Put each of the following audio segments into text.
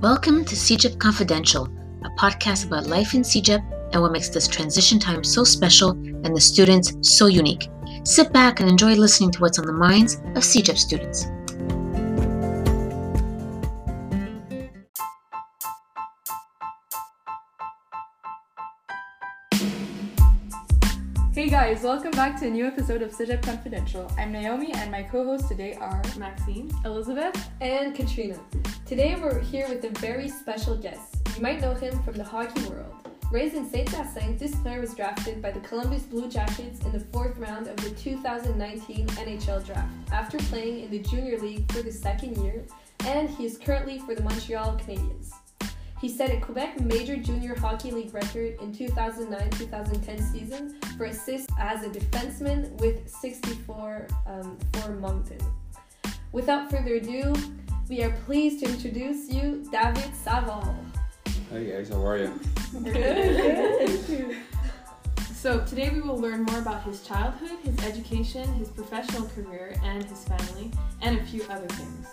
Welcome to CEGEP Confidential, a podcast about life in CEGEP and what makes this transition time so special and the students so unique. Sit back and enjoy listening to what's on the minds of CEGEP students. Guys, welcome back to a new episode of CEGEP Confidential. I'm Naomi and my co-hosts today are Maxine, Elizabeth. and Katrina. Today we're here with a very special guest. You might know him from the hockey world. Raised in Saint Hyacinthe, this player was drafted by the Columbus Blue Jackets in the fourth round of the 2019 NHL draft after playing in the junior league for the second year, and he is currently for the Montreal Canadiens. He set a Quebec Major Junior Hockey League record in 2009-2010 season for assists as a defenseman with 64 um, for Moncton. Without further ado, we are pleased to introduce you David Savard. Hey guys, how are you? Good. So today we will learn more about his childhood, his education, his professional career, and his family, and a few other things.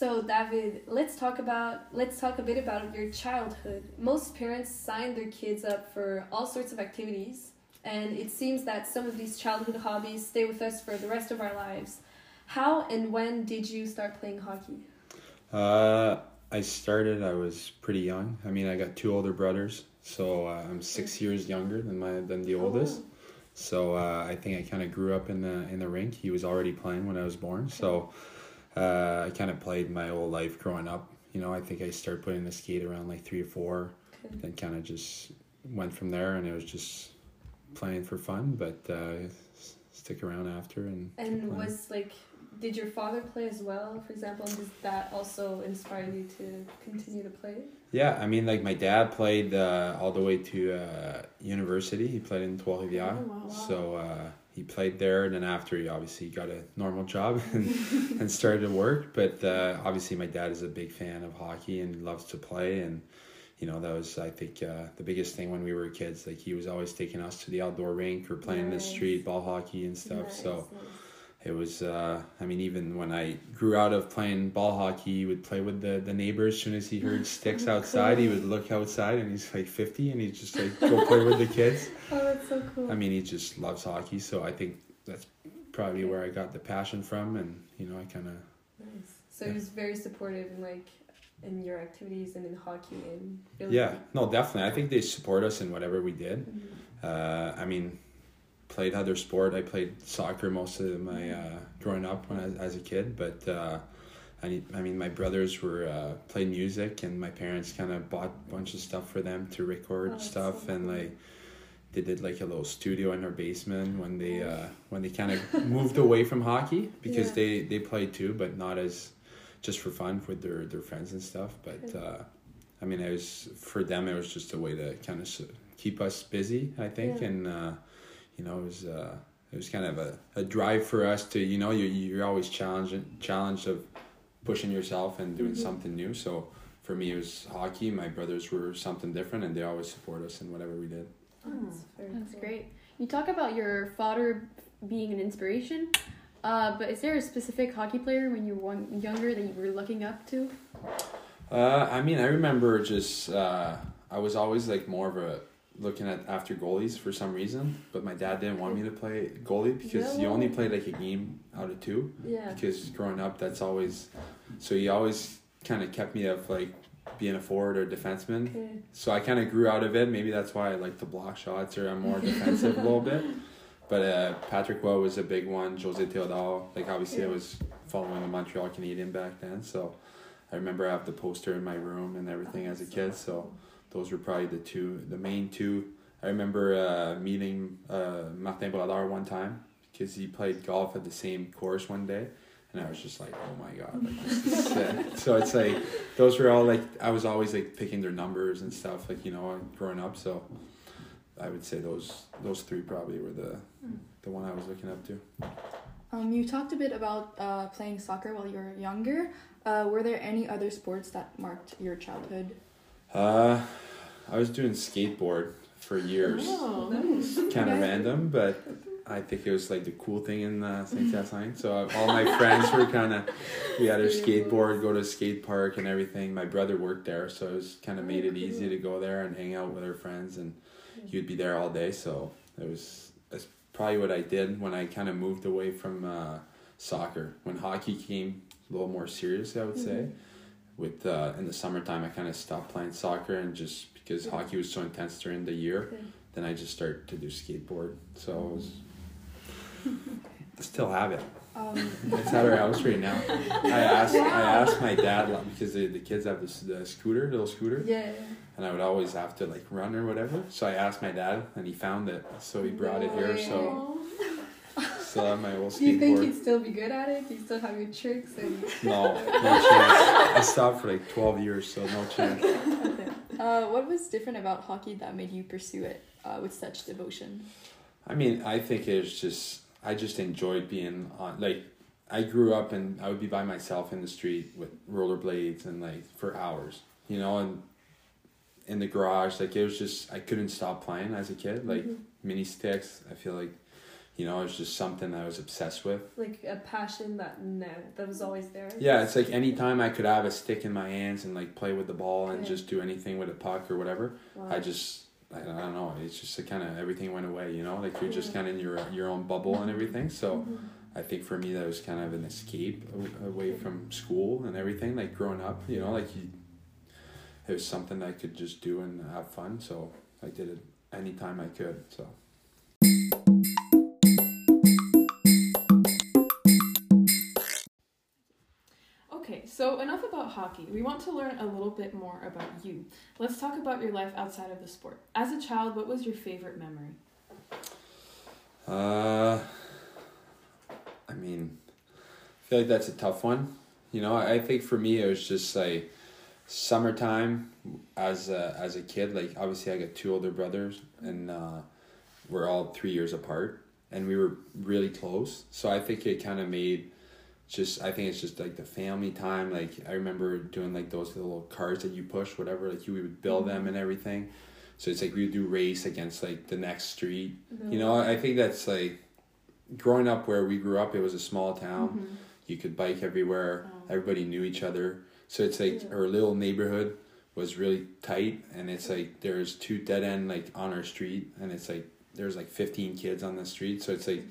So David, let's talk about let's talk a bit about your childhood. Most parents sign their kids up for all sorts of activities, and it seems that some of these childhood hobbies stay with us for the rest of our lives. How and when did you start playing hockey? Uh, I started. I was pretty young. I mean, I got two older brothers, so uh, I'm six years younger than my than the oldest. So uh, I think I kind of grew up in the in the rink. He was already playing when I was born, so uh, I kind of played my whole life growing up. You know, I think I started putting the skate around like three or four, Okay. then kind of just went from there, and it was just playing for fun. But uh, stick around after and. And was like, did your father play as well, for example? And does that also inspire you to continue to play? Yeah, I mean, like my dad played uh, all the way to uh, university. He played in Trois Rivières, Oh, wow. so uh, he played there. And then after, he obviously got a normal job and, and started to work. But uh, obviously, my dad is a big fan of hockey and loves to play. And you know, that was I think uh, the biggest thing when we were kids. Like he was always taking us to the outdoor rink or playing in the street ball hockey and stuff. Nice, So nice. It was uh i mean even when i grew out of playing ball hockey he would play with the the neighbors as soon as he heard sticks outside he would look outside and he's like 50 and he'd just like go play with the kids Oh, that's so cool. i mean he just loves hockey so i think that's probably where i got the passion from and you know i kind of Nice. So Yeah. he was very supportive in like in your activities and in hockey and really yeah no definitely i think they support us in whatever we did Mhm. uh i mean played other sport i played soccer most of my uh growing up when I, as a kid but uh I, I mean, my brothers were uh, played music, and my parents kind of bought a bunch of stuff for them to record Oh, stuff, so and like they did like a little studio in our basement when they uh, when they kind of moved away from hockey because Yeah. they they played too, but not as just for fun with their their friends and stuff. But uh, I mean, it was for them. It was just a way to kind of keep us busy, I think, Yeah. and uh, you know, it was. Uh, it was kind of a, a drive for us to you know you you're always challenged challenged of pushing yourself and doing Mhm. something new. So for me, it was hockey. My brothers were something different, and they always support us in whatever we did. Oh, that's very That's cool. great. You talk about your father being an inspiration, uh, but is there a specific hockey player when you were younger that you were looking up to? Uh, I mean, I remember just uh, I was always like more of a looking at after goalies for some reason, but my dad didn't want me to play goalie because you only played like a game out of two. Yeah. Because growing up, that's always so he always kind of kept me of like being a forward or defenseman. Okay. So I kind of grew out of it. Maybe that's why I like to block shots or I'm more defensive a little bit. But uh, Patrick Roy was a big one. Jose Theodore. Like obviously I was following the Montreal Canadian back then. So I remember I have the poster in my room and everything as a kid. So those were probably the two, the main two. I remember uh, meeting uh, Martin Brodeur one time because he played golf at the same course one day. And I was just like, oh my god, like, this is sick. so it's like those were all like I was always like picking their numbers and stuff like you know growing up so I would say those those three probably were the the one I was looking up to Um, you talked a bit about uh, playing soccer while you were younger. Uh, were there any other sports that marked your childhood? Uh I was doing skateboard for years Oh, Nice. kind of random but I think it was like the cool thing in uh, St. Catherine. So all my friends were kind of, we had our skateboard, go to a skate park and everything. My brother worked there, so it was kind of made it easy to go there and hang out with our friends, and he would be there all day. So it was that's probably what I did when I kind of moved away from uh, soccer. When hockey came a little more serious, I would say. With uh, in the summertime, I kind of stopped playing soccer and just because hockey was so intense during the year, Okay. then I just started to do skateboard. So it was. I still have it. Um, It's at our house right now. I asked I asked my dad like, because the, the kids have this the scooter, little scooter, Yeah. and I would always have to like run or whatever. So I asked my dad, and he found it. So he brought it here. So still have my old Do you think you'd still be good at it? Do you still have your tricks and No, no chance. I stopped for like twelve years, so no chance. uh, what was different about hockey that made you pursue it uh, with such devotion? I mean, I think it's just I just enjoyed being on like I grew up and I would be by myself in the street with rollerblades and like for hours, you know, and in the garage, like it was just I couldn't stop playing as a kid. Like mini sticks, I feel like, you know, it was just something I was obsessed with. like a passion that no, that was always there? Yeah, it's like anytime I could have a stick in my hands and like play with the ball and Yeah. just do anything with a puck or whatever. Wow. I just I, don't know. It's just kind of everything went away. You know, like you're just kind of in your your own bubble and everything. So Mm-hmm. I think for me that was kind of an escape away from school and everything. Like growing up, you know, like you, it was something I could just do and have fun. So I did it anytime I could. So. So enough about hockey. We want to learn a little bit more about you. Let's talk about your life outside of the sport. As a child, what was your favorite memory? Uh, I mean, I feel like that's a tough one. You know, I think for me it was just like summertime as a, as a kid. Like obviously, I got two older brothers, and uh, we're all three years apart, and we were really close. So I think it kind of made just I think it's just like the family time. Like I remember doing like those little cars that you push, whatever. Like you would build them mm-hmm. and everything. So it's like we would do race against like the next street. You mm-hmm. know, I think that's like growing up where we grew up. It was a small town. Mm-hmm. You could bike everywhere. Oh. Everybody knew each other. So it's like our little neighborhood was really tight, and it's like there's two dead end like on our street, and it's like there's like 15 kids on the street. So it's like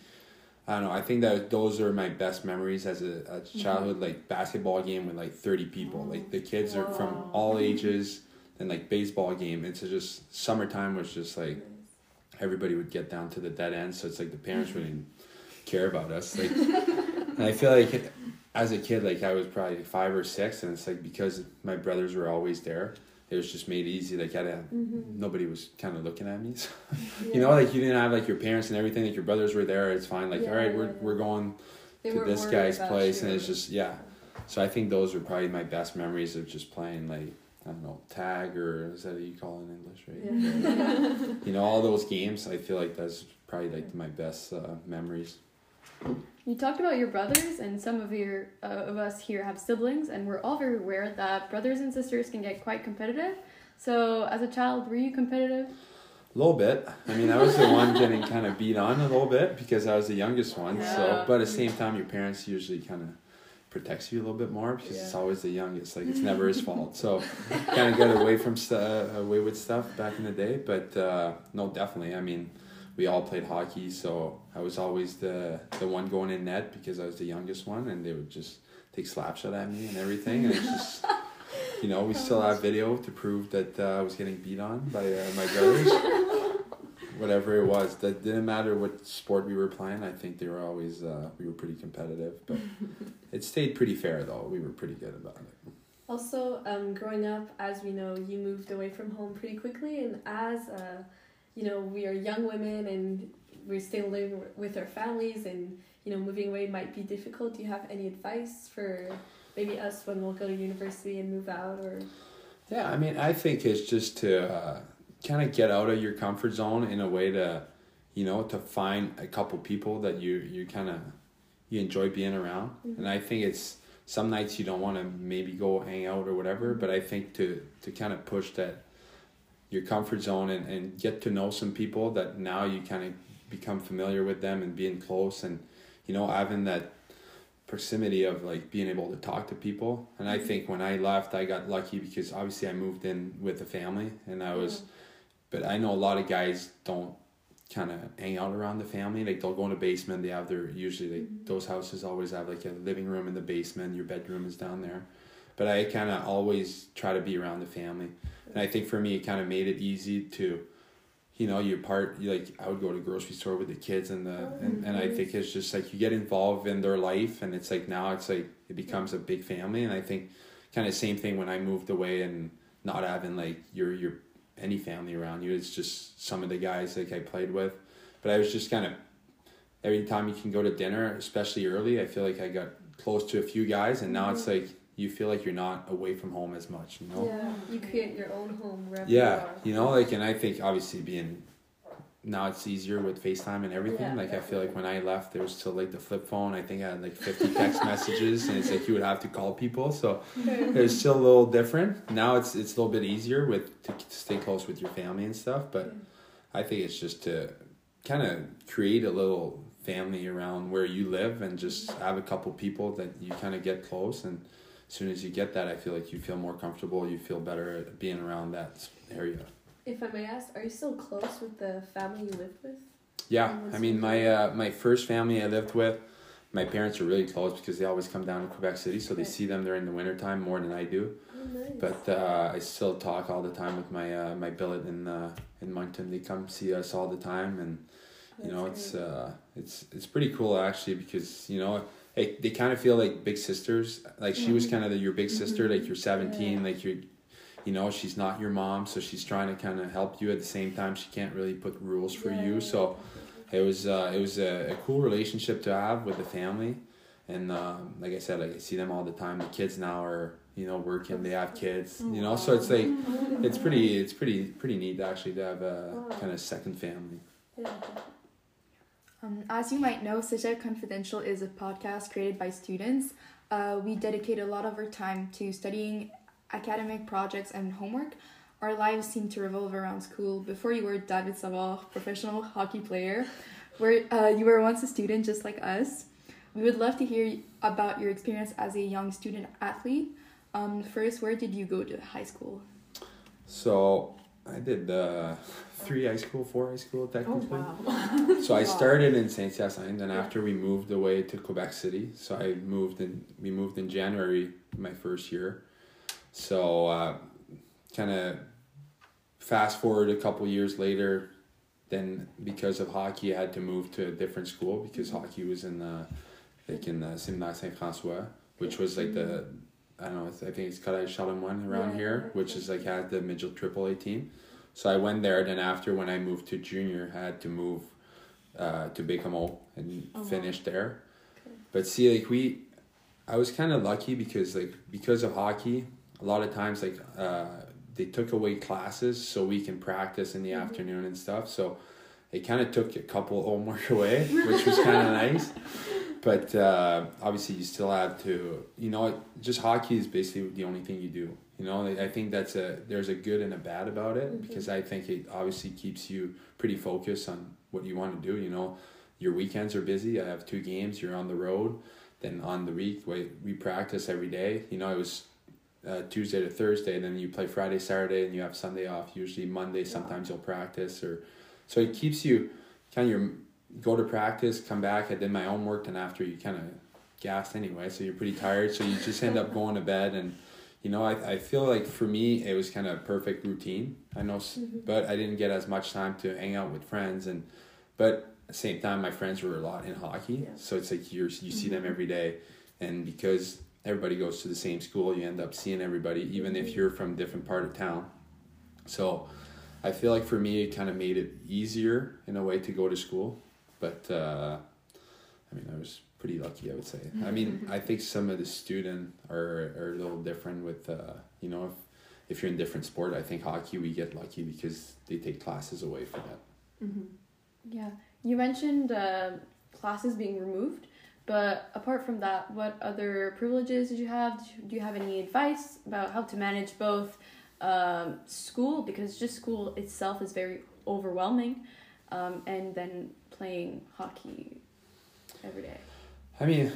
I don't know. I think that those are my best memories as a, a mm-hmm. childhood like basketball game with like 30 people. Like the kids are from all ages. And like baseball game, it's just summertime was just like everybody would get down to the dead end. So it's like the parents mm-hmm. wouldn't care about us. Like, and I feel like as a kid, like I was probably five or six, and it's like because my brothers were always there, it was just made easy. Like I had nobody was kind of looking at me. So, You know, like you didn't have like your parents and everything. Like your brothers were there. It's fine. Like Yeah, all right, yeah, we're yeah. we're going They to this guy's place, you. and it's just yeah. So I think those are probably my best memories of just playing like I don't know tag or is that what you call it in English, right? Yeah. You know all those games. I feel like that's probably like my best uh, memories. You talked about your brothers, and some of your uh, of us here have siblings, and we're all very aware that brothers and sisters can get quite competitive. So, as a child, were you competitive? A little bit. I mean, I was the one getting kind of beat on a little bit because I was the youngest one. Yeah. So, but at the same time, your parents usually kind of protects you a little bit more because it's always the youngest. Like it's never his fault. So, kind of get away from stu- uh, away with stuff back in the day. But uh, no, definitely. I mean, we all played hockey, so I was always the the one going in net because I was the youngest one, and they would just take slap shot at me and everything, and it's just. You know, we still have video to prove that uh, I was getting beat on by uh, my brothers whatever it was. That didn't matter what sport we were playing. I think they were always uh, we were pretty competitive, but it stayed pretty fair though. We were pretty good about it. Also, um, growing up, as we know, you moved away from home pretty quickly, and as uh, you know, we are young women and we're still living with our families, and you know, moving away might be difficult. Do you have any advice for maybe us when we'll go to university and move out, or Yeah, I mean, I think it's just to uh, kind of get out of your comfort zone in a way to, you know, to find a couple people that you you kind of you enjoy being around. And I think it's some nights you don't want to maybe go hang out or whatever, but I think to to kind of push that your comfort zone and, and get to know some people that now you kind of become familiar with them and being close and you know having that proximity of like being able to talk to people. And i think when i left i got lucky because obviously i moved in with a family and i was mm-hmm. but i know a lot of guys don't kind of hang out around the family. Like they'll go in the basement they have their usually like mm-hmm. those houses always have like a living room in the basement your bedroom is down there but i kind of always try to be around the family. And i think for me it kind of made it easy to you know you're part you like i would go to grocery store with the kids and the oh, and, and i think it's just like you get involved in their life and it's like now it's like it becomes a big family. And i think kind of same thing when i moved away and not having like your your any family around you. It's just some of the guys like i played with. But i was just kind of every time you can go to dinner especially early i feel like i got close to a few guys and now it's mm-hmm. like you feel like you're not away from home as much you know? Yeah, you create your own home wherever yeah you are. you know like and i think obviously being now it's easier with facetime and everything Yeah, like i feel like when i left there was still like the flip phone. I think i had like 50 text messages and it's like you would have to call people so it was still a little different. Now it's it's a little bit easier with to stay close with your family and stuff but i think it's just to kind of create a little family around where you live and just have a couple people that you kind of get close and as soon as you get that i feel like you feel more comfortable you feel better at being around that area If I may ask, are you still close with the family you lived with? Yeah, I mean my uh, my first family I lived with, my parents are really close because they always come down to Quebec City, so they see them during the wintertime more than I do. Oh, nice. But uh, I still talk all the time with my uh, my billet in uh, in Moncton. They come see us all the time, and you know That's it's great. uh, it's it's pretty cool actually because you know hey, they kind of feel like big sisters. Like she was kind of your big sister. Like you're seventeen. Yeah. Like you're. You know, she's not your mom, so she's trying to kind of help you. At the same time, she can't really put rules for you. So, it was uh, it was a, a cool relationship to have with the family, and um, like I said, like I see them all the time. The kids now are you know working, they have kids, you know, so it's like it's pretty it's pretty pretty neat actually to have a kind of second family. Um, as you might know, Cégep Confidential is a podcast created by students. Uh, we dedicate a lot of our time to studying academic projects and homework. Our lives seem to revolve around school. Before you were David Savard, professional hockey player, where uh, you were once a student just like us. We would love to hear about your experience as a young student athlete. Um, first, where did you go to high school? So I did uh, three high school, four high school Oh technically. wow. So I started in Saint Hyacinthe, and then after we moved away to Quebec City, so I moved in. We moved in January my first year. So uh, kind of fast forward a couple years later, then because of hockey, I had to move to a different school because hockey was in the like in the Séminaire Saint François, which was like the I don't know. it's- I think it's Collège Charlemagne around Yeah, here, which is like had the midget triple A team. So I went there. Then after when I moved to junior, I had to move uh, to Bécamo and Oh, wow. finish there. Okay. But see, like we, I was kind of lucky because like because of hockey, a lot of times like uh, they took away classes so we can practice in the Mhm. afternoon and stuff. So it kind of took a couple homework away, which was kind of nice. But uh, obviously, you still have to, you know, just hockey is basically the only thing you do. You know, I think that's a there's a good and a bad about it Mhm. because I think it obviously keeps you pretty focused on what you want to do. You know, your weekends are busy. I have two games. You're on the road. Then on the week, we, we practice every day. You know, it was uh, Tuesday to Thursday. Then you play Friday, Saturday, and you have Sunday off. Usually Monday, sometimes you'll practice or so it keeps you kind of your go to practice, come back. I did my homework, and after you kind of gassed anyway, so you're pretty tired. So you just end up going to bed, and you know I, I feel like for me it was kind of a perfect routine. I know, s Mhm. but I didn't get as much time to hang out with friends, and but at the same time my friends were a lot in hockey, Yeah. so it's like you're you see them every day, and because everybody goes to the same school, you end up seeing everybody, even if you're from a different part of town. So I feel like for me, it kind of made it easier in a way to go to school. But uh, I mean, I was pretty lucky, I would say. I mean, I think some of the student are, are a little different with, uh, you know, if, if you're in different sport, I think hockey, we get lucky because they take classes away for that. Mm-hmm. Yeah, you mentioned uh, classes being removed, but apart from that, what other privileges did you have? Do you have any advice about how to manage both um, school, because just school itself is very overwhelming, um, and then playing hockey every day? I mean,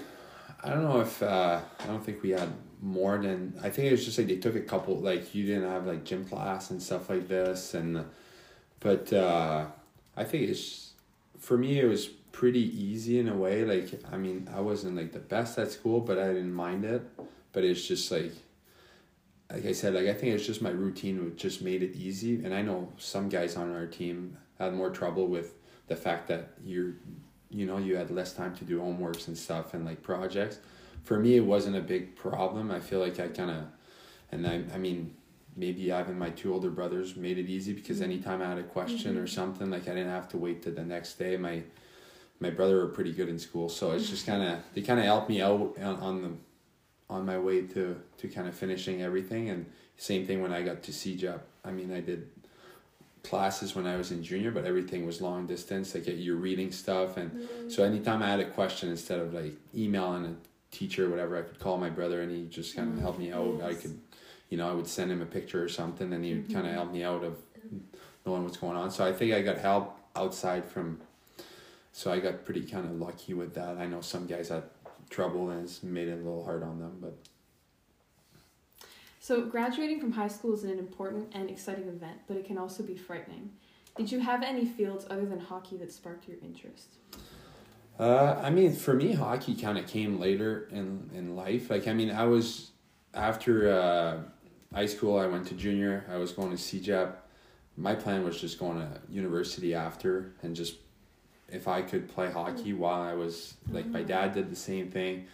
I don't know if uh, I don't think we had more than I think it was just like they took a couple like you didn't have like gym class and stuff like this and but uh, I think it's for me it was pretty easy in a way like I mean I wasn't like the best at school but I didn't mind it but it's just like like I said like I think it's just my routine which just made it easy and I know some guys on our team had more trouble with the fact that you're you know you had less time to do homeworks and stuff and like projects. For me it wasn't a big problem. I feel like i kind of and I, I mean maybe having my two older brothers made it easy because Mm-hmm. anytime i had a question or something like i didn't have to wait to the next day. My my brother were pretty good in school so it's just kind of they kind of helped me out on, on the on my way to to kind of finishing everything. And same thing when i got to CEGEP i mean i did classes when i was in junior but everything was long distance like you're reading stuff and mm. so anytime I had a question, instead of like emailing a teacher or whatever, I could call my brother and he just kind of mm. helped me out. I could, you know, I would send him a picture or something and he would kind of mm-hmm. help me out of knowing what's going on. So I think I got help outside from, so I got pretty kind of lucky with that. I know some guys had trouble and it's made it a little hard on them, but So, graduating from high school is an important and exciting event, but it can also be frightening. Did you have any fields other than hockey that sparked your interest? Uh, I mean, for me, hockey kind of came later in in life. Like, I mean, I was after uh, high school. I went to junior. I was going to CEGEP. My plan was just going to university after, and just if I could play hockey while I was like my dad did the same thing.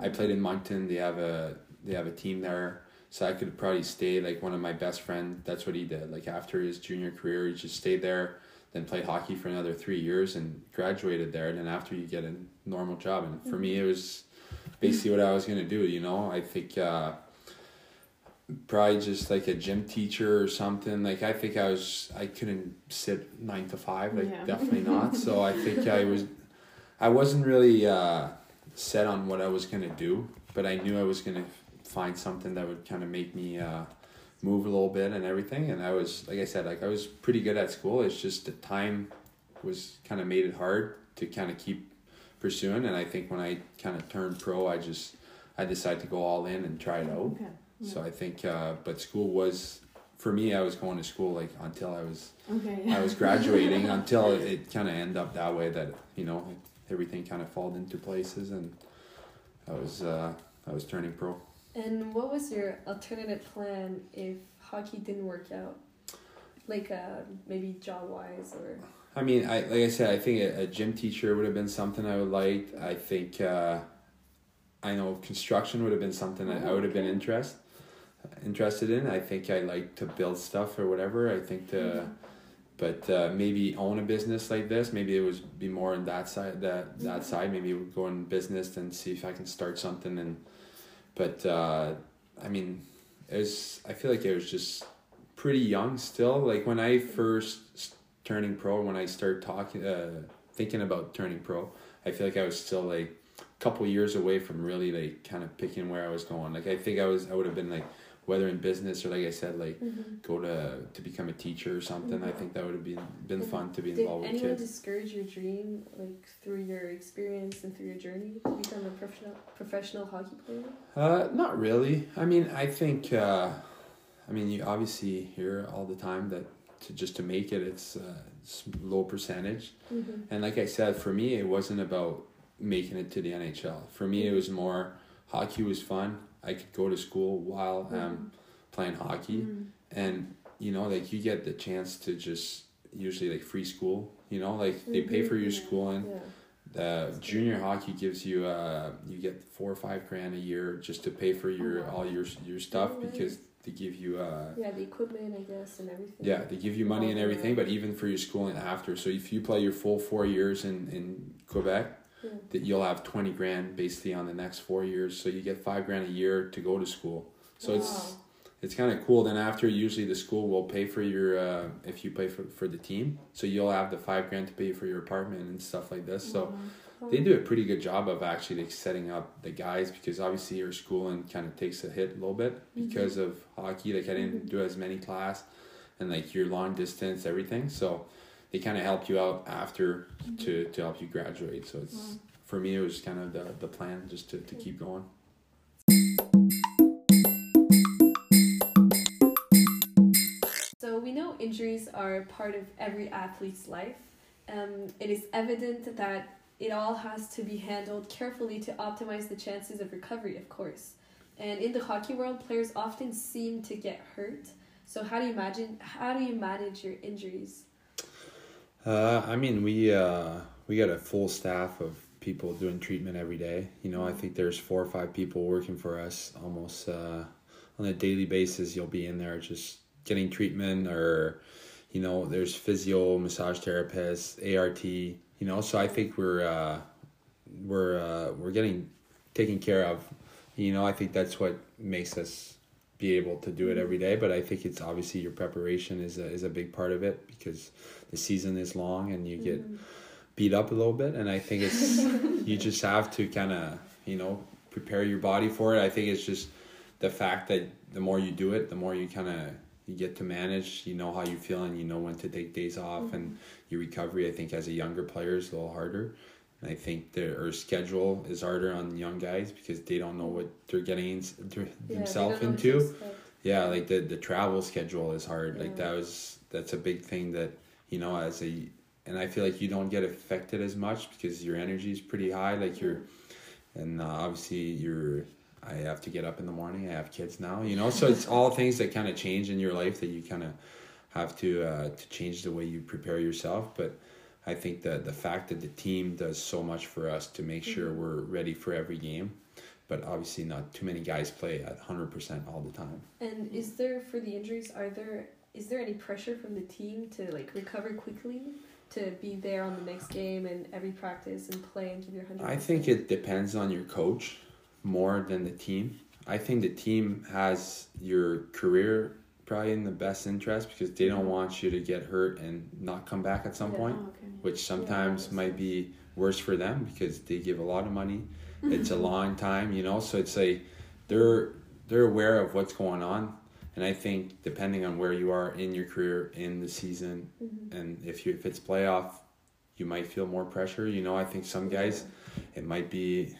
I played in Moncton. They have a they have a team there, so I could probably stay. Like one of my best friend, that's what he did. Like after his junior career, he just stayed there then played hockey for another three years and graduated there. And then after you get a normal job, and for me, it was basically what I was gonna do. You know, I think uh, probably just like a gym teacher or something. Like I think I was I couldn't sit nine to five. Like Yeah. definitely not. So I think I was I wasn't really uh, set on what I was gonna do, but I knew I was gonna find something that would kind of make me. Uh, move a little bit and everything and I was like I said like I was pretty good at school it's just the time was kind of made it hard to kind of keep pursuing and I think when I kind of turned pro I just I decided to go all in and try it out Okay. so I think uh, but school was for me I was going to school like until I was Okay. I was graduating until it kind of ended up that way that you know everything kind of fell into places and I was uh, I was turning pro And what was your alternative plan if hockey didn't work out? Like uh, maybe job wise or I mean, I like I said, I think a, a gym teacher would have been something I would like. I think uh, I know construction would have been something that I would have been interest interested in. I think I like to build stuff or whatever. I think to, but uh, maybe own a business like this. Maybe it would be more on that side. That that side. Maybe go in business and see if I can start something. And but uh, I mean, it was. I feel like it was just pretty young still. Like when I first turning pro, when I started talking, uh, thinking about turning pro, I feel like I was still like a couple years away from really like kind of picking where I was going. Like I think I was, I would have been like whether in business or like I said, like go to to become a teacher or something. I think that would have been been fun to be involved with Did anyone kids. discourage your dream like through your experience and through your journey to become a professional professional hockey player? Uh, not really. I mean, I think. Uh, I mean, you obviously hear all the time that to just to make it, it's, uh, it's low percentage. Mm-hmm. And like I said, for me, it wasn't about making it to the NHL. For me, it was more hockey was fun. I could go to school while um, playing hockey, Mm. and you know, like you get the chance to just usually like free school. You know, like they pay for your Mhm. schooling. Yeah. The junior hockey gives you uh you get four or five grand a year just to pay for your wow. all your your stuff Oh, nice. because they give you uh Yeah, the equipment, I guess, and everything. yeah they give you money and everything but even for your schooling after so if you play your full four years in in Quebec Yeah. that you'll have 20 grand basically on the next four years. So you get five grand a year to go to school. So it's Wow. it's kind of cool. Then after usually the school will pay for your uh if you play for, for the team. So you'll have the five grand to pay for your apartment and stuff like this. So they do a pretty good job of actually like setting up the guys because obviously your schooling kind of takes a hit a little bit mm-hmm. because of hockey. Like i didn't mm-hmm. do as many class and like your long distance everything. So they kind of help you out after to to help you graduate. So it's Wow. for me, it was kind of the the plan just to to keep going. So we know injuries are part of every athlete's life. Um, it is evident that it all has to be handled carefully to optimize the chances of recovery, of course. And in the hockey world, players often seem to get hurt. So how do you imagine? How do you manage your injuries? Uh, I mean, we uh, we got a full staff of people doing treatment every day. You know, I think there's four or five people working for us almost uh, on a daily basis. You'll be in there just getting treatment, or you know, there's physio, massage therapists, ART. You know, so I think we're uh, we're uh, we're getting taken care of. You know, I think that's what makes us be able to do it every day. But I think it's obviously your preparation is a, is a big part of it because the season is long and you get beat up a little bit. And I think it's you just have to kind of you know prepare your body for it. I think it's just the fact that the more you do it, the more you kind of you get to manage. You know how you feel and you know when to take days off and your recovery. I think as a younger player is a little harder. And I think their schedule is harder on young guys because they don't know what they're getting ins- their- themselves into yeah like the the travel schedule is hard like that was that's a big thing that you know as a and i feel like you don't get affected as much because your energy is pretty high like you're and uh, obviously you're i have to get up in the morning i have kids now you know so it's all things that kind of change in your life that you kind of have to uh, to change the way you prepare yourself but i think that the fact that the team does so much for us to make sure we're ready for every game but obviously not too many guys play at 100% all the time And is there for the injuries? Are there is there any pressure from the team to like recover quickly to be there on the next game and every practice and play and give your hundred? I think it depends on your coach more than the team. I think the team has your career probably in the best interest because they don't want you to get hurt and not come back at some Yeah. point, okay. which sometimes that's might be worse for them because they give a lot of money. It's a long time, you know, so it's like they're they're aware of what's going on. And I think depending on where you are in your career in the season mm-hmm. and if you if it's playoff, you might feel more pressure. You know, I think some guys it might be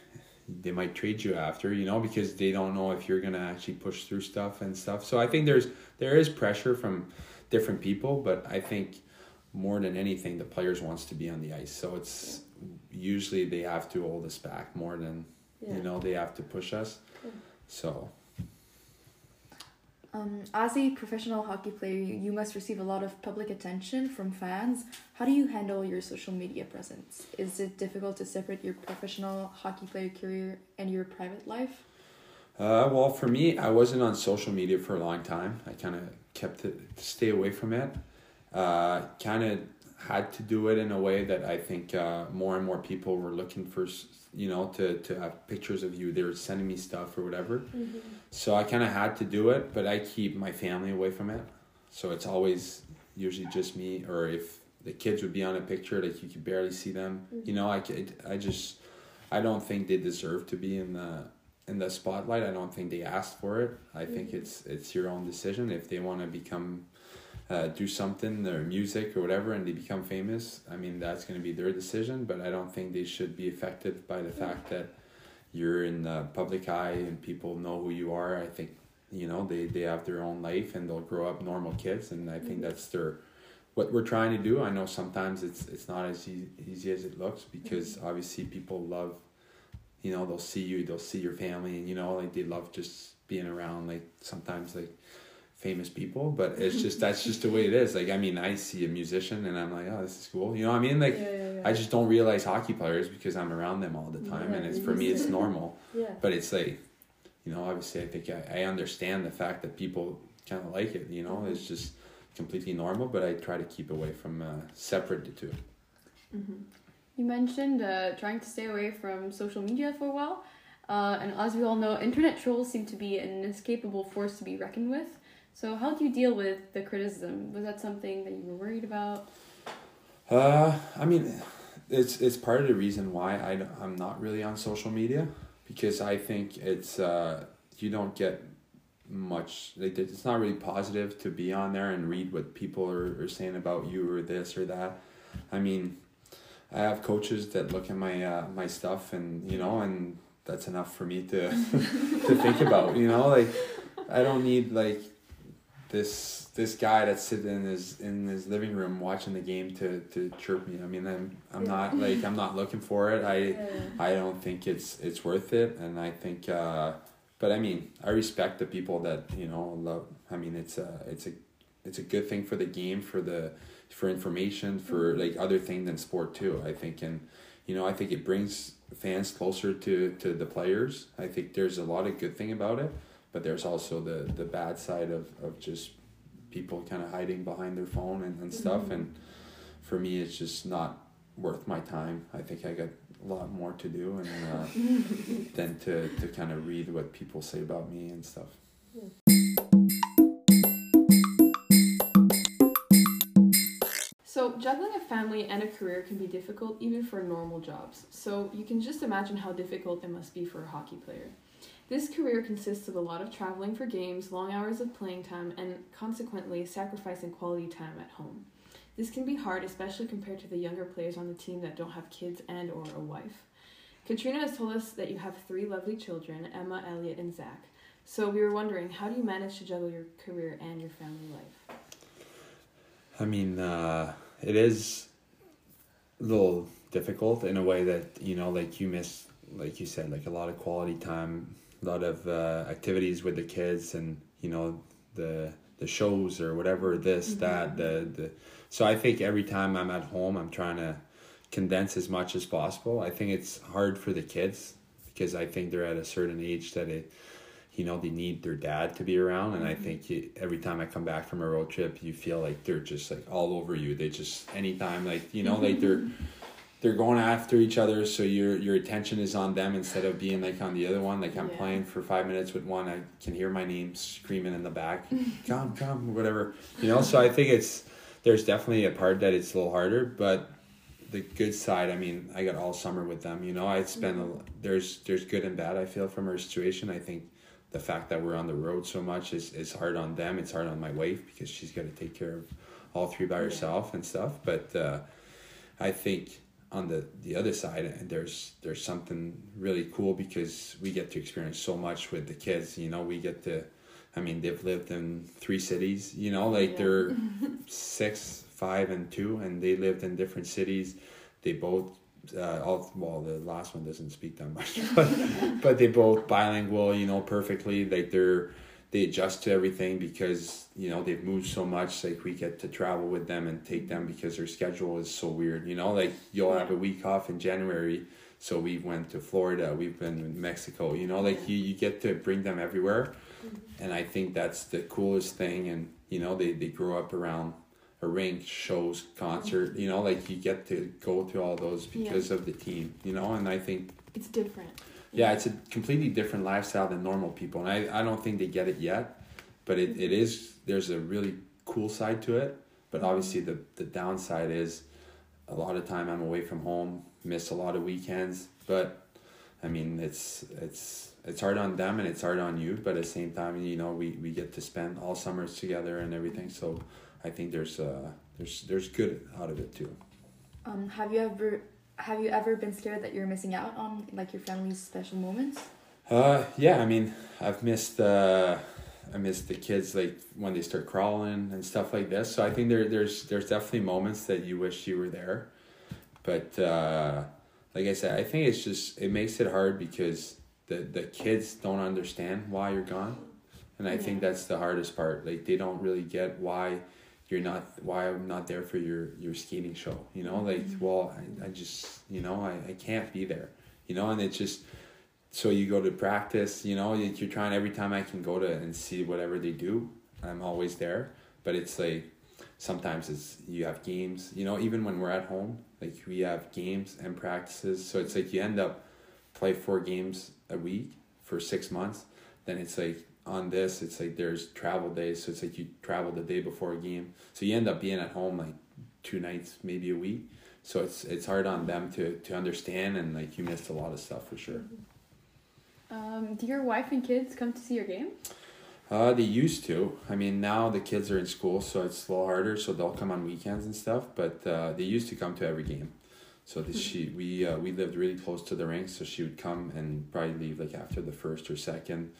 they might trade you after, you know, because they don't know if you're gonna actually push through stuff and stuff. So I think there's there is pressure from different people, but I think more than anything the players wants to be on the ice. So it's usually they have to hold us back more than Yeah. you know, they have to push us. Cool. So Um, as a professional hockey player, you, must receive a lot of public attention from fans. How do you handle your social media presence? Is it difficult to separate your professional hockey player career and your private life? Uh, well, for me, I wasn't on social media for a long time. I kind of kept it, stay away from it. Uh, kind of had to do it in a way that I think uh, more and more people were looking for, you know, to, to have pictures of you. They were sending me stuff or whatever. Mm-hmm. So I kind of had to do it, but I keep my family away from it. So it's always usually just me, or if the kids would be on a picture, like you could barely see them. You mm-hmm. know, I, I just, I don't think they deserve to be in the in the spotlight. I don't think they asked for it. I think mm-hmm. it's it's your own decision if they want to become. Uh, do something or music or whatever and they become famous i mean that's going to be their decision but i don't think they should be affected by the fact that you're in the public eye and people know who you are. I think you know they, they have their own life and they'll grow up normal kids and i think that's their what we're trying to do. I know sometimes it's it's not as easy, easy as it looks because obviously people love you know they'll see you they'll see your family and you know like they love just being around like sometimes like famous people but it's just that's just the way it is like i mean i see a musician and i'm like oh this is cool you know what i mean like yeah, yeah, yeah. I just don't realize hockey players because I'm around them all the time, and it's for me it's normal. yeah. But it's like, you know, obviously I think I, I understand the fact that people kind of like it. You know, it's just completely normal. But I try to keep away from uh, separate the two. Mm-hmm. You mentioned uh, trying to stay away from social media for a while. Uh, and as we all know, internet trolls seem to be an inescapable force to be reckoned with. So, how do you deal with the criticism? Was that something that you were worried about? Uh, I mean, it's it's part of the reason why I I'm not really on social media because I think it's uh, you don't get much like it's not really positive to be on there and read what people are, are saying about you or this or that. I mean, I have coaches that look at my uh, my stuff and you know and that's enough for me to to think about. You know, like I don't need like this this guy that's sitting in his in his living room watching the game to, to chirp me. I mean, I'm I'm not like I'm not looking for it. I Yeah. I don't think it's it's worth it, and I think. Uh, but I mean, I respect the people that you know love. I mean, it's a it's a it's a good thing for the game for the for information for like other thing than sport too. I think and you know I think it brings fans closer to to the players. I think there's a lot of good thing about it, but there's also the the bad side of of just people kind of hiding behind their phone and, and stuff and for me it's just not worth my time i think i got a lot more to do and uh, than to, to kind of read what people say about me and stuff So, juggling a family and a career can be difficult even for normal jobs. So, you can just imagine how difficult it must be for a hockey player. This career consists of a lot of traveling for games, long hours of playing time, and consequently sacrificing quality time at home. This can be hard, especially compared to the younger players on the team that don't have kids and or a wife. Katrina has told us that you have three lovely children, Emma, Elliot, and Zach. So we were wondering, how do you manage to juggle your career and your family life? i mean uh, it is a little difficult in a way that you know like you miss like you said like a lot of quality time a lot of uh, activities with the kids and you know the the shows or whatever this mm-hmm. that the the so i think every time i'm at home i'm trying to condense as much as possible. I think it's hard for the kids because i think they're at a certain age that it you know they need their dad to be around. And i mm-hmm. think you, every time i come back from a road trip you feel like they're just like all over you. They just anytime like you know like they're mm-hmm. They're going after each other so your your attention is on them instead of being like on the other one. Like i'm Yeah. playing for five minutes with one i can hear my name screaming in the back. Come come whatever. You know so i think it's there's definitely a part that it's a little harder but the good side i mean i got all summer with them you know? I spend a, there's there's good and bad i feel from our situation. I think the fact that we're on the road so much is, is hard on them. It's hard on my wife because she's got to take care of all three by herself and stuff but uh, i think on the the other side and there's there's something really cool because we get to experience so much with the kids you know we get to i mean they've lived in three cities you know like Yeah. they're six five and two and they lived in different cities they both uh, all well the last one doesn't speak that much but but they both bilingual you know perfectly like they're they adjust to everything because you know they've moved so much like we get to travel with them and take them because their schedule is so weird you know? Like you'll have a week off in january so we went to florida we've been in mexico you know? Like you, you get to bring them everywhere mm-hmm. and i think that's the coolest thing and you know they, they grow up around a rink shows concert you know? Like you get to go to all those because of the team you know? And i think It's different. Yeah, it's a completely different lifestyle than normal people, and I, I don't think they get it yet, but it, it is there's a really cool side to it, but obviously the the downside is a lot of time I'm away from home, miss a lot of weekends, but I mean it's it's it's hard on them and it's hard on you, but at the same time you know we, we get to spend all summers together and everything, so I think there's uh there's there's good out of it too. Um, have you ever have you ever been scared that you're missing out on like your family's special moments? Uh, yeah, I mean, I've missed uh, I missed the kids like when they start crawling and stuff like this. So I think there there's there's definitely moments that you wish you were there, but uh, like I said, I think it's just it makes it hard because the the kids don't understand why you're gone, and I think that's the hardest part. Like they don't really get why you're not why I'm not there for your your skating show. You know, like mm-hmm. well, I, I just you know I, I can't be there. You know, and it's just so you go to practice you know? You- you're trying every time i can go to and see whatever they do i'm always there. But it's like sometimes it's you have games you know? Even when we're at home like we have games and practices. So it's like you end up play four games a week for six months. Then it's like on this it's like there's travel days so it's like you travel the day before a game so you end up being at home like two nights maybe a week so it's it's hard on them to to understand and like you missed a lot of stuff for sure Um, do your wife and kids come to see your game? Uh, they used to. I mean, now the kids are in school, so it's a little harder. So they'll come on weekends and stuff. But uh, they used to come to every game. So the, she we uh, we lived really close to the rink, so she would come and probably leave like after the first or second,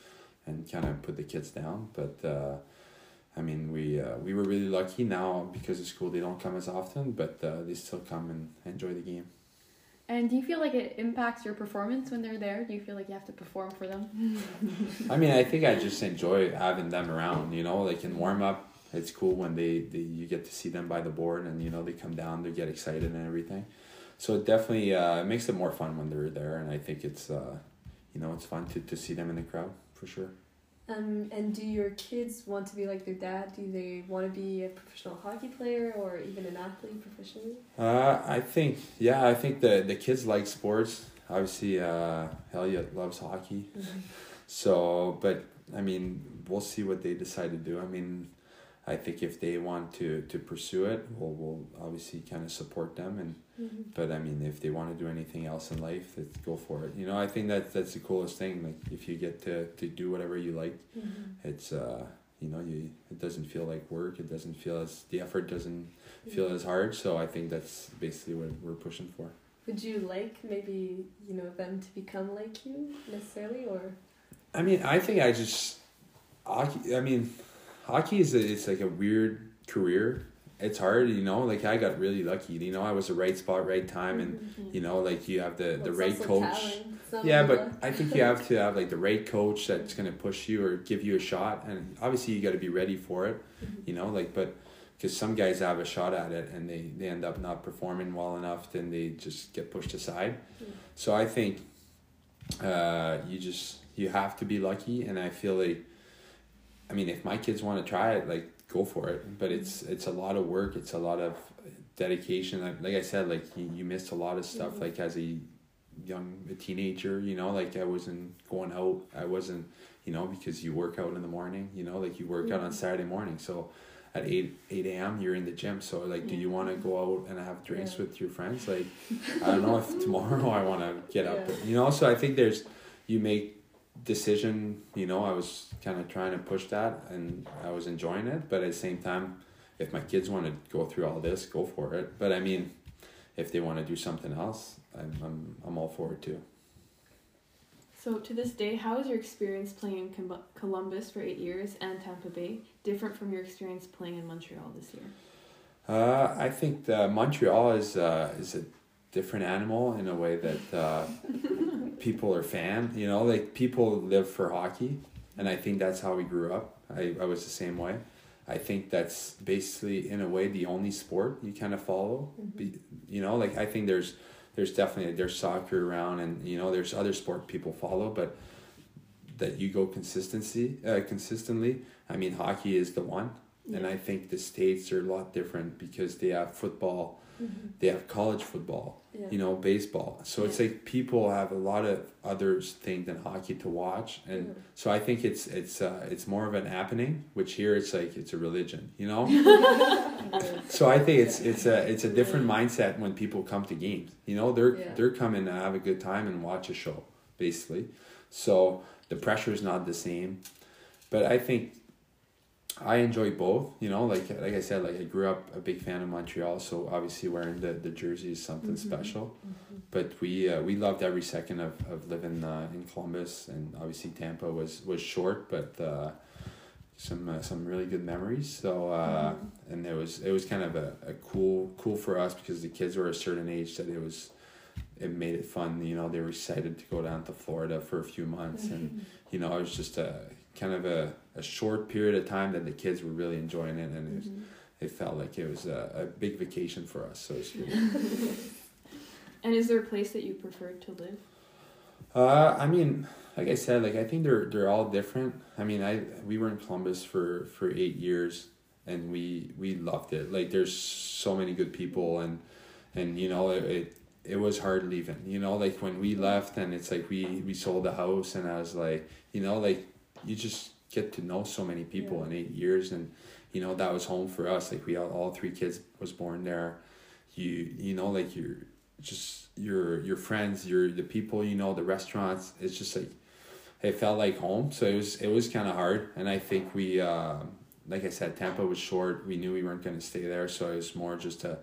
and kind of put the kids down. But uh, I mean, we uh, we were really lucky now because of school. They don't come as often, but uh, they still come and enjoy the game. And do you feel like it impacts your performance when they're there? Do you feel like you have to perform for them? I mean, I think I just enjoy having them around. You know, like in warm up, it's cool when they, they you get to see them by the board, and you know they come down, they get excited and everything. So it definitely uh, makes it more fun when they're there, and I think it's uh, you know it's fun to, to see them in the crowd for sure. Um, and do your kids want to be like their dad? Do they want to be a professional hockey player or even an athlete professionally? Uh, I think yeah, I think the the kids like sports. Obviously, uh, Elliot loves hockey, Mm-hmm. so but I mean we'll see what they decide to do. I mean, I think if they want to to pursue it, we'll we'll obviously kind of support them and Mm-hmm. but I mean, if they want to do anything else in life, let's go for it. You know, I think that that's the coolest thing. Like if you get to, to do whatever you like, Mm-hmm. it's uh, you know, you it doesn't feel like work. It doesn't feel as the effort doesn't feel as hard. So I think that's basically what we're pushing for. Would you like maybe you know them to become like you necessarily, or I mean, I think I just. I mean, hockey is a, it's like a weird career. It's hard, you know. Like I got really lucky, you know. I was the right spot, right time, and you know, like you have the the right coach. talent. It's not Yeah, but. I think you have to have like the right coach that's gonna push you or give you a shot, and obviously you got to be ready for it. You know, like but because some guys have a shot at it and they they end up not performing well enough, then they just get pushed aside. Mm. So I think uh, you just you have to be lucky, and I feel like, I mean, if my kids want to try it, like go for it. But it's it's a lot of work. It's a lot of dedication. Like, like I said, like you, you missed a lot of stuff. Mhm. Like as a young a teenager, you know, like I wasn't going out. I wasn't, you know, because you work out in the morning. You know, like you work out on Mhm. Saturday morning. So at eight eight a.m. you're in the gym. So like, do you want to go out and have drinks Yeah. with your friends? Like, I don't know if tomorrow I want to get up. Yeah. You know, so I think there's you make decision. You know, I was kind of trying to push that, and I was enjoying it. But at the same time, if my kids want to go through all this, go for it. But I mean, if they want to do something else, I'm I'm I'm all for it too. So, to this day, how is your experience playing in Columbus for eight years and Tampa Bay different from your experience playing in Montreal this year? Uh, I think the Montreal is uh, is a different animal in a way that uh, people are fan. You know, like people live for hockey, and I think that's how we grew up. I, I was the same way. I think that's basically in a way the only sport you kind of follow. Be, you know, like I think there's there's definitely there's soccer around, and you know there's other sport people follow, but that you go consistency uh, consistently. I mean, hockey is the one. And I think the states are a lot different because they have football, Mhm. they have college football, Yeah. you know, baseball. So it's like people have a lot of other things than hockey to watch, and Yeah. so I think it's it's uh, it's more of an happening. Which here it's like it's a religion, you know. so I think it's it's a it's a different mindset when people come to games. You know, they're Yeah. they're coming to have a good time and watch a show, basically. So the pressure is not the same, but I think I enjoy both. You know, like like I said, like I grew up a big fan of Montreal, so obviously wearing the, the jersey is something Mhm. special. But we uh, we loved every second of, of living uh, in Columbus, and obviously Tampa was was short, but uh, some uh, some really good memories. So uh, and it was it was kind of a, a cool cool for us because the kids were a certain age that it was it made it fun. You know, they were excited to go down to Florida for a few months and you know, it was just a kind of a, a short period of time that the kids were really enjoying it, and it, was, it felt like it was a, a big vacation for us. So it's good. And is there a place that you prefer to live? Uh, I mean, like I said, like I think they're they're all different. I mean, I we were in Columbus for for eight years, and we we loved it. Like there's so many good people, and and you know it. it it was hard leaving, you know, like when we left and it's like we, we sold the house and I was like, you know, like you just get to know so many people in eight years and you know that was home for us like we all, all three kids was born there you you know like you're just your your friends your the people you know the restaurants it's just like it felt like home. So it was it was kind of hard, and I think we, uh, like I said, Tampa was short. We knew we weren't going to stay there, so it was more just a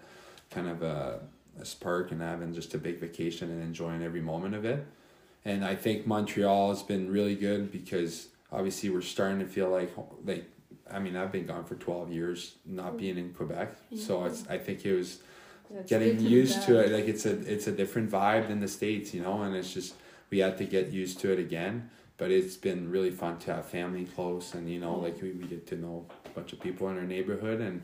kind of a, a spark and having just a big vacation and enjoying every moment of it. And I think Montreal has been really good because obviously we're starting to feel like like I mean I've been gone for twelve years, not being in Quebec, so it's I think it was That's getting used to it. like it's a it's a different vibe than the states you know and it's just we had to get used to it again. But it's been really fun to have family close and you know like we, we get to know a bunch of people in our neighborhood and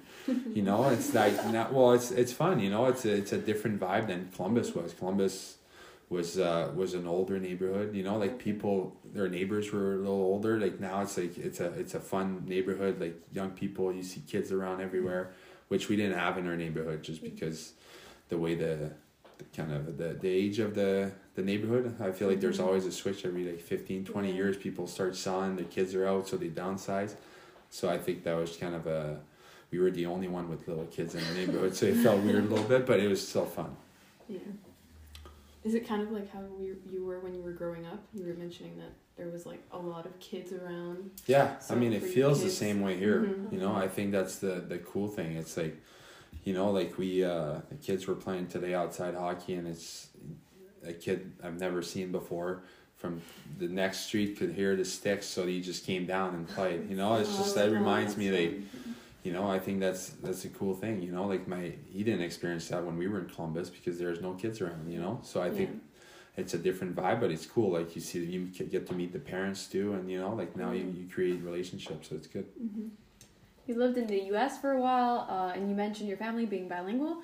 you know it's like not well it's it's fun you know it's a, it's a different vibe than columbus was. Columbus was uh was an older neighborhood you know like mm-hmm. people their neighbors were a little older like now it's like it's a it's a fun neighborhood like young people you see kids around everywhere which we didn't have in our neighborhood just mm-hmm. because the way the, the kind of the, the age of the the neighborhood i feel like there's mm-hmm. always a switch every like 15 20 Yeah. years people start selling their kids are out so they downsize. So i think that was kind of a we were the only one with little kids in the neighborhood so it felt weird a little bit but it was still fun. Yeah. Is it kind of like how we, you were when you were growing up? You were mentioning that there was like a lot of kids around. Yeah, I mean, it feels the same way here. Mhm. You know, I think that's the the cool thing. It's like, you know, like we uh, the kids were playing today outside hockey, and it's a kid I've never seen before from the next street could hear the sticks, so he just came down and played. You know, it's just that reminds me that you know I think that's that's a cool thing. You know, like my he didn't experience that when we were in Columbus because there's no kids around. You know, so I think it's a different vibe, but it's cool. Like you see, you get to meet the parents too, and you know, like now you, you create relationships, so it's good. hmm You lived in the U.S. for a while, uh, and you mentioned your family being bilingual.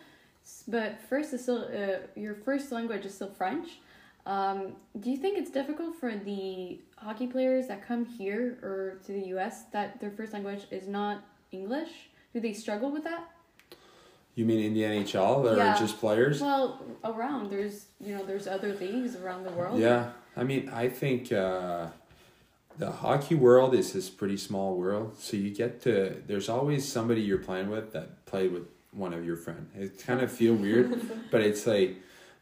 But first, is still uh, your first language is still French. Um, do you think it's difficult for the hockey players that come here or to the U.S. that their first language is not English? Do they struggle with that? You mean in the NHL or Yeah. just players? Well, around there's you know there's other leagues around the world. Yeah, I mean, I think uh, the hockey world is this pretty small world, so you get to. There's always somebody you're playing with that played with one of your friend. It kind of feel weird, but it's like.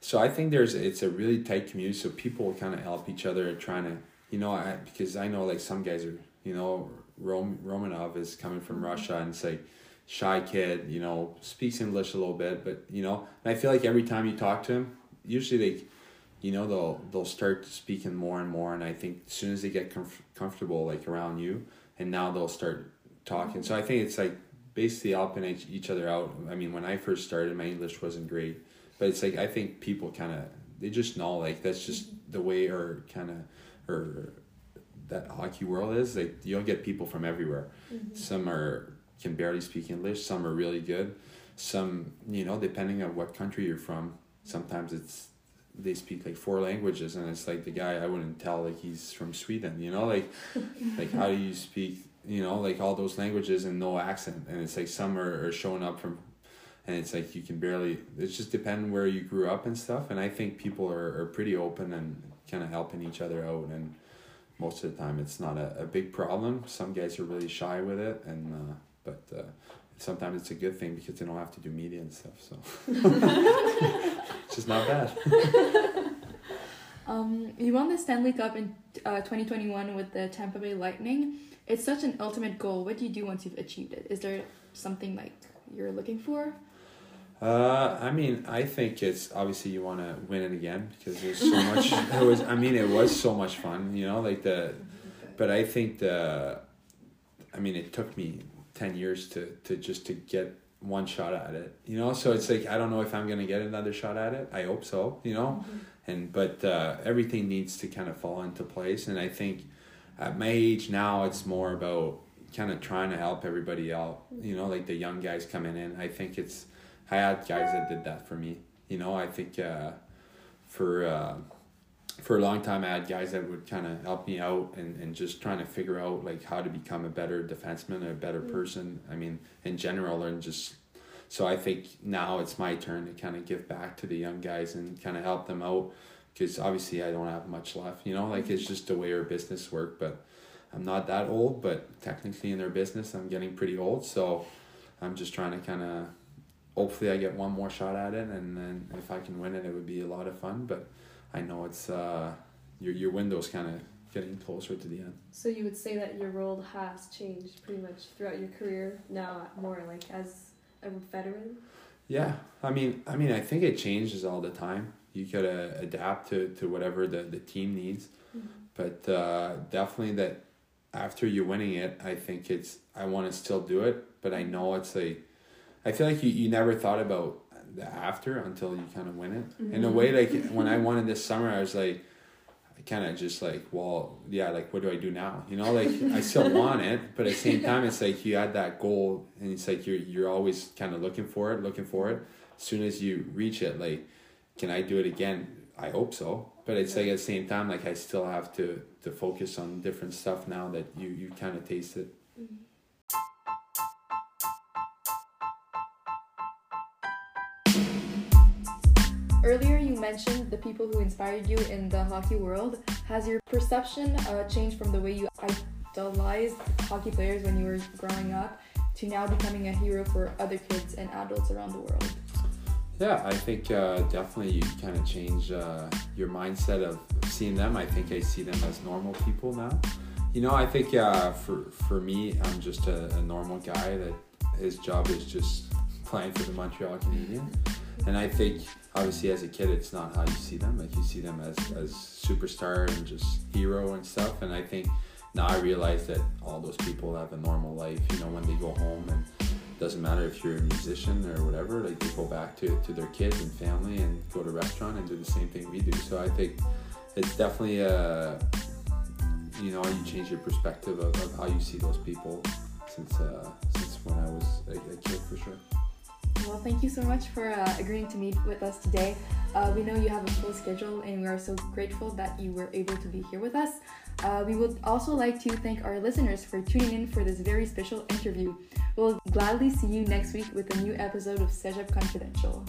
So I think there's it's a really tight community, so people kind of help each other, trying to you know I, because I know like some guys are you know Rom, Romanov is coming from Russia and like shy kid, you know, speaks English a little bit, but you know, I feel like every time you talk to him, usually they, you know, they'll they'll start speaking more and more, and I think as soon as they get comf- comfortable like around you, and now they'll start talking. So I think it's like basically helping each other out. I mean, when I first started, my English wasn't great, but it's like I think people kind of they just know like that's just the way or kind of or that hockey world is like you'll get people from everywhere. Mm-hmm. Some are can barely speak english some are really good. Some you know depending on what country you're from sometimes it's they speak like four languages and it's like the guy i wouldn't tell like he's from sweden you know like like how do you speak you know like all those languages and no accent and it's like some are, are showing up from and it's like you can barely it's just depending where you grew up and stuff and i think people are, are pretty open and kind of helping each other out and most of the time it's not a, a big problem some guys are really shy with it and uh, but uh, sometimes it's a good thing because they don't have to do media and stuff so it's just not bad Um, you won the Stanley Cup in uh, 2021 with the Tampa Bay Lightning. It's such an ultimate goal. What do you do once you've achieved it? Is there something like you're looking for? Uh, I mean, I think it's obviously you want to win it again because there's so much. it was, I mean, it was so much fun, you know, like the. But I think the, I mean, it took me ten years to to just to get one shot at it, you know. So it's like I don't know if I'm gonna get another shot at it. I hope so, you know. And but uh, everything needs to kind of fall into place, and I think at my age now, it's more about kind of trying to help everybody out. You know, like the young guys coming in. I think it's I had guys that did that for me. You know, I think uh, for uh, for a long time I had guys that would kind of help me out and, and just trying to figure out like how to become a better defenseman, a better person. I mean, in general, and just so I think now it's my turn to kind of give back to the young guys and kind of help them out because obviously I don't have much left. You know, like it's just the way our business work, but. I'm not that old, but technically in their business, I'm getting pretty old. So I'm just trying to kind of hopefully I get one more shot at it, and then if I can win it, it would be a lot of fun. But I know it's uh, your your window's kind of getting closer to the end. So you would say that your role has changed pretty much throughout your career now, more like as a veteran. Yeah, I mean, I mean, I think it changes all the time. You gotta adapt to, to whatever the, the team needs, Mm-hmm. but uh, definitely that after you're winning it, I think it's I want to still do it, but I know it's like I feel like you, you never thought about the after until you kind of win it. In a mm-hmm. way, like when I won it this summer, I was like, I kind of just like, well, yeah, like what do I do now? You know, like I still want it, but at the same time, it's like you had that goal, and it's like you're you're always kind of looking for it, looking for it. As soon as you reach it, like, can I do it again? I hope so, but it's like at the same time, like I still have to to focus on different stuff now that you you kind of tasted. Mm-hmm. Earlier, you mentioned the people who inspired you in the hockey world. Has your perception uh, changed from the way you idolized hockey players when you were growing up to now becoming a hero for other kids and adults around the world? Yeah, I think uh, definitely you kind of change uh, your mindset of seeing them. I think I see them as normal people now. You know, I think uh, for for me, I'm just a, a normal guy that his job is just playing for the Montreal Canadiens. And I think obviously as a kid, it's not how you see them. Like you see them as as superstar and just hero and stuff. And I think now I realize that all those people have a normal life. You know, when they go home and doesn't matter if you're a musician or whatever like they go back to, to their kids and family and go to restaurant and do the same thing we do so i think it's definitely a you know you change your perspective of, of how you see those people since uh, since when i was a, a kid for sure Well, thank you so much for uh, agreeing to meet with us today. Uh, we know you have a full schedule, and we are so grateful that you were able to be here with us. Uh, we would also like to thank our listeners for tuning in for this very special interview. We'll gladly see you next week with a new episode of Cégep Confidential.